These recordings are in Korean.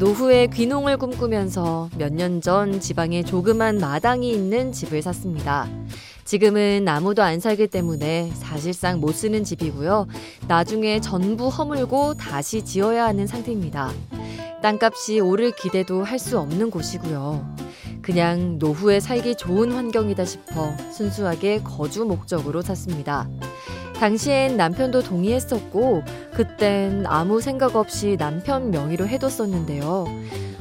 노후에 귀농을 꿈꾸면서 몇 년 전 지방에 조그만 마당이 있는 집을 샀습니다. 지금은 아무도 안 살기 때문에 사실상 못 쓰는 집이고요. 나중에 전부 허물고 다시 지어야 하는 상태입니다. 땅값이 오를 기대도 할 수 없는 곳이고요. 그냥 노후에 살기 좋은 환경이다 싶어 순수하게 거주 목적으로 샀습니다. 당시엔 남편도 동의했었고, 그땐 아무 생각 없이 남편 명의로 해뒀었는데요.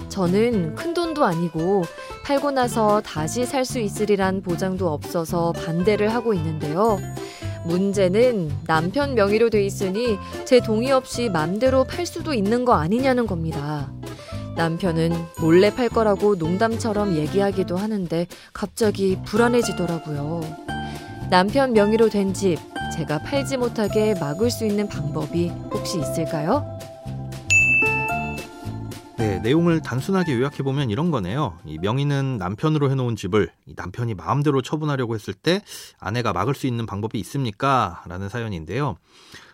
저는 큰 돈도 아니고, 팔고 나서 다시 살 수 있으리란 보장도 없어서 반대를 하고 있는데요. 문제는 남편 명의로 돼 있으니 제 동의 없이 맘대로 팔 수도 있는 거 아니냐는 겁니다. 남편은 몰래 팔 거라고 농담처럼 얘기하기도 하는데 갑자기 불안해지더라고요. 남편 명의로 된 집, 제가 팔지 못하게 막을 수 있는 방법이 혹시 있을까요? 네, 내용을 단순하게 요약해 보면 이런 거네요. 이 명의는 남편으로 해놓은 집을 남편이 마음대로 처분하려고 했을 때 아내가 막을 수 있는 방법이 있습니까? 라는 사연인데요.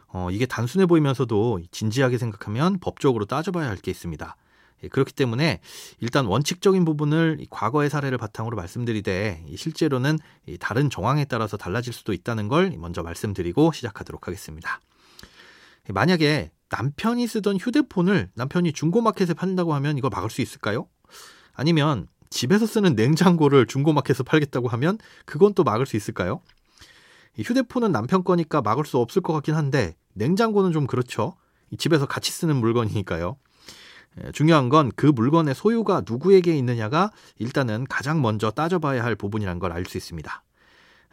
어, 이게 단순해 보이면서도 진지하게 생각하면 법적으로 따져봐야 할 게 있습니다. 예, 그렇기 때문에 일단 원칙적인 부분을 과거의 사례를 바탕으로 말씀드리되 실제로는 다른 정황에 따라서 달라질 수도 있다는 걸 먼저 말씀드리고 시작하도록 하겠습니다. 예, 만약에 남편이 쓰던 휴대폰을 남편이 중고마켓에 판다고 하면 이거 막을 수 있을까요? 아니면 집에서 쓰는 냉장고를 중고마켓에서 팔겠다고 하면 그건 또 막을 수 있을까요? 휴대폰은 남편 거니까 막을 수 없을 것 같긴 한데 냉장고는 좀 그렇죠. 집에서 같이 쓰는 물건이니까요. 예, 중요한 건 그 물건의 소유가 누구에게 있느냐가 일단은 가장 먼저 따져봐야 할 부분이란 걸 알 수 있습니다.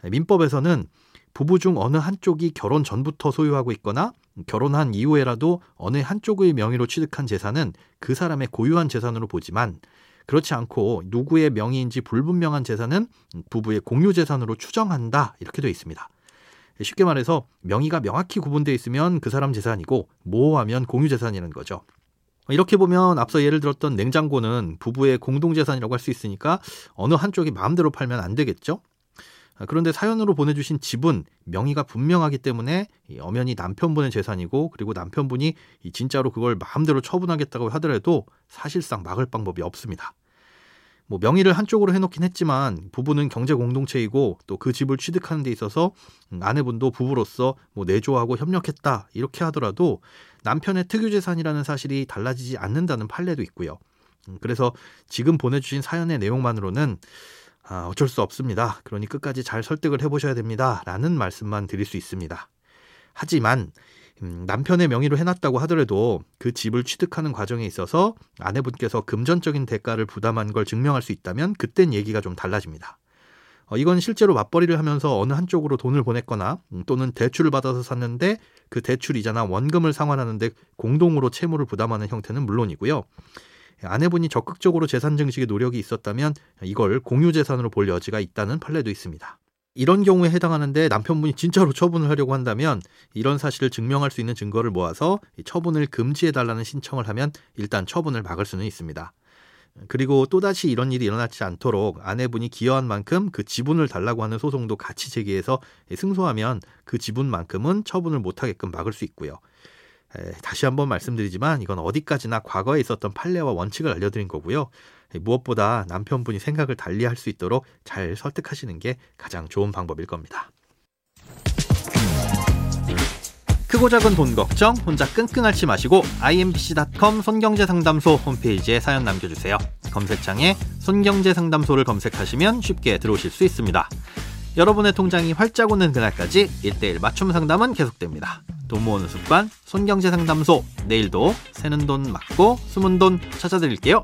예, 민법에서는 부부 중 어느 한쪽이 결혼 전부터 소유하고 있거나 결혼한 이후에라도 어느 한쪽의 명의로 취득한 재산은 그 사람의 고유한 재산으로 보지만 그렇지 않고 누구의 명의인지 불분명한 재산은 부부의 공유 재산으로 추정한다 이렇게 되어 있습니다. 쉽게 말해서 명의가 명확히 구분되어 있으면 그 사람 재산이고 모호하면 공유 재산이라는 거죠. 이렇게 보면 앞서 예를 들었던 냉장고는 부부의 공동재산이라고 할 수 있으니까 어느 한쪽이 마음대로 팔면 안 되겠죠? 그런데 사연으로 보내주신 집은 명의가 분명하기 때문에 엄연히 남편분의 재산이고 그리고 남편분이 진짜로 그걸 마음대로 처분하겠다고 하더라도 사실상 막을 방법이 없습니다. 뭐 명의를 한쪽으로 해놓긴 했지만 부부는 경제 공동체이고 또 그 집을 취득하는 데 있어서 아내분도 부부로서 뭐 내조하고 협력했다 이렇게 하더라도 남편의 특유 재산이라는 사실이 달라지지 않는다는 판례도 있고요. 음, 그래서 지금 보내주신 사연의 내용만으로는 아, 어쩔 수 없습니다. 그러니 끝까지 잘 설득을 해보셔야 됩니다. 라는 말씀만 드릴 수 있습니다. 하지만 음, 남편의 명의로 해놨다고 하더라도 그 집을 취득하는 과정에 있어서 아내분께서 금전적인 대가를 부담한 걸 증명할 수 있다면 그땐 얘기가 좀 달라집니다. 어, 이건 실제로 맞벌이를 하면서 어느 한쪽으로 돈을 보냈거나 음, 또는 대출을 받아서 샀는데 그 대출 이자나 원금을 상환하는데 공동으로 채무를 부담하는 형태는 물론이고요. 아내분이 적극적으로 재산 증식에 노력이 있었다면 이걸 공유 재산으로 볼 여지가 있다는 판례도 있습니다. 이런 경우에 해당하는데 남편분이 진짜로 처분을 하려고 한다면 이런 사실을 증명할 수 있는 증거를 모아서 처분을 금지해달라는 신청을 하면 일단 처분을 막을 수는 있습니다. 그리고 또다시 이런 일이 일어나지 않도록 아내분이 기여한 만큼 그 지분을 달라고 하는 소송도 같이 제기해서 승소하면 그 지분만큼은 처분을 못하게끔 막을 수 있고요. 다시 한번 말씀드리지만 이건 어디까지나 과거에 있었던 판례와 원칙을 알려드린 거고요. 무엇보다 남편분이 생각을 달리 할 수 있도록 잘 설득하시는 게 가장 좋은 방법일 겁니다. 크고 작은 돈 걱정 혼자 끙끙 앓지 마시고 imbc.com 손경제상담소 홈페이지에 사연 남겨주세요. 검색창에 손경제상담소를 검색하시면 쉽게 들어오실 수 있습니다. 여러분의 통장이 활짝 오는 그날까지 1대1 맞춤 상담은 계속됩니다. 돈 모으는 습관 손경제상담소 내일도 새는 돈 맞고 숨은 돈 찾아드릴게요.